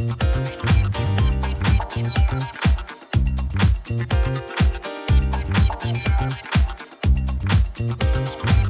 Thank you.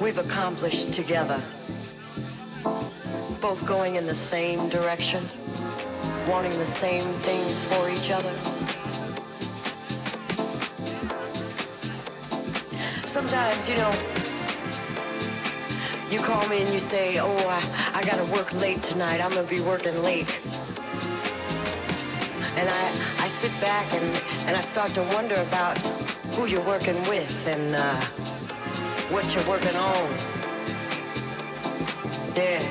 We've accomplished together. Both going in the same direction, wanting the same things for each other. Sometimes, you know, you call me and you say, oh, I, I gotta work late tonight. I'm gonna be working late. And I, I sit back and, and I start to wonder about who you're working with and, uh, what you're working on. Yeah.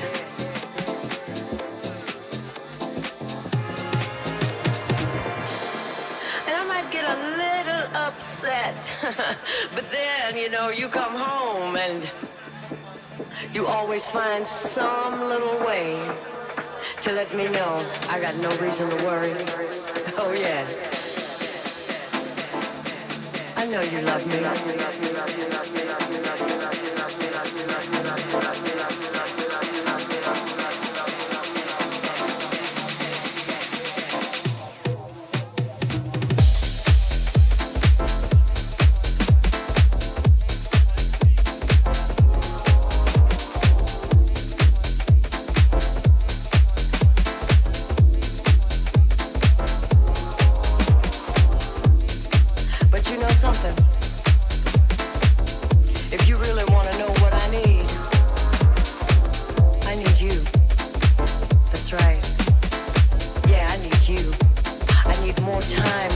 And I might get a little upset, but then, you know, you come home and you always find some little way to let me know I got no reason to worry. Oh, yeah. I know you love me. more time.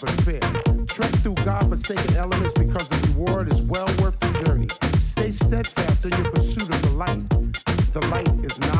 That is the reward is well worth the journey. Stay steadfast in your pursuit of the light. The light is your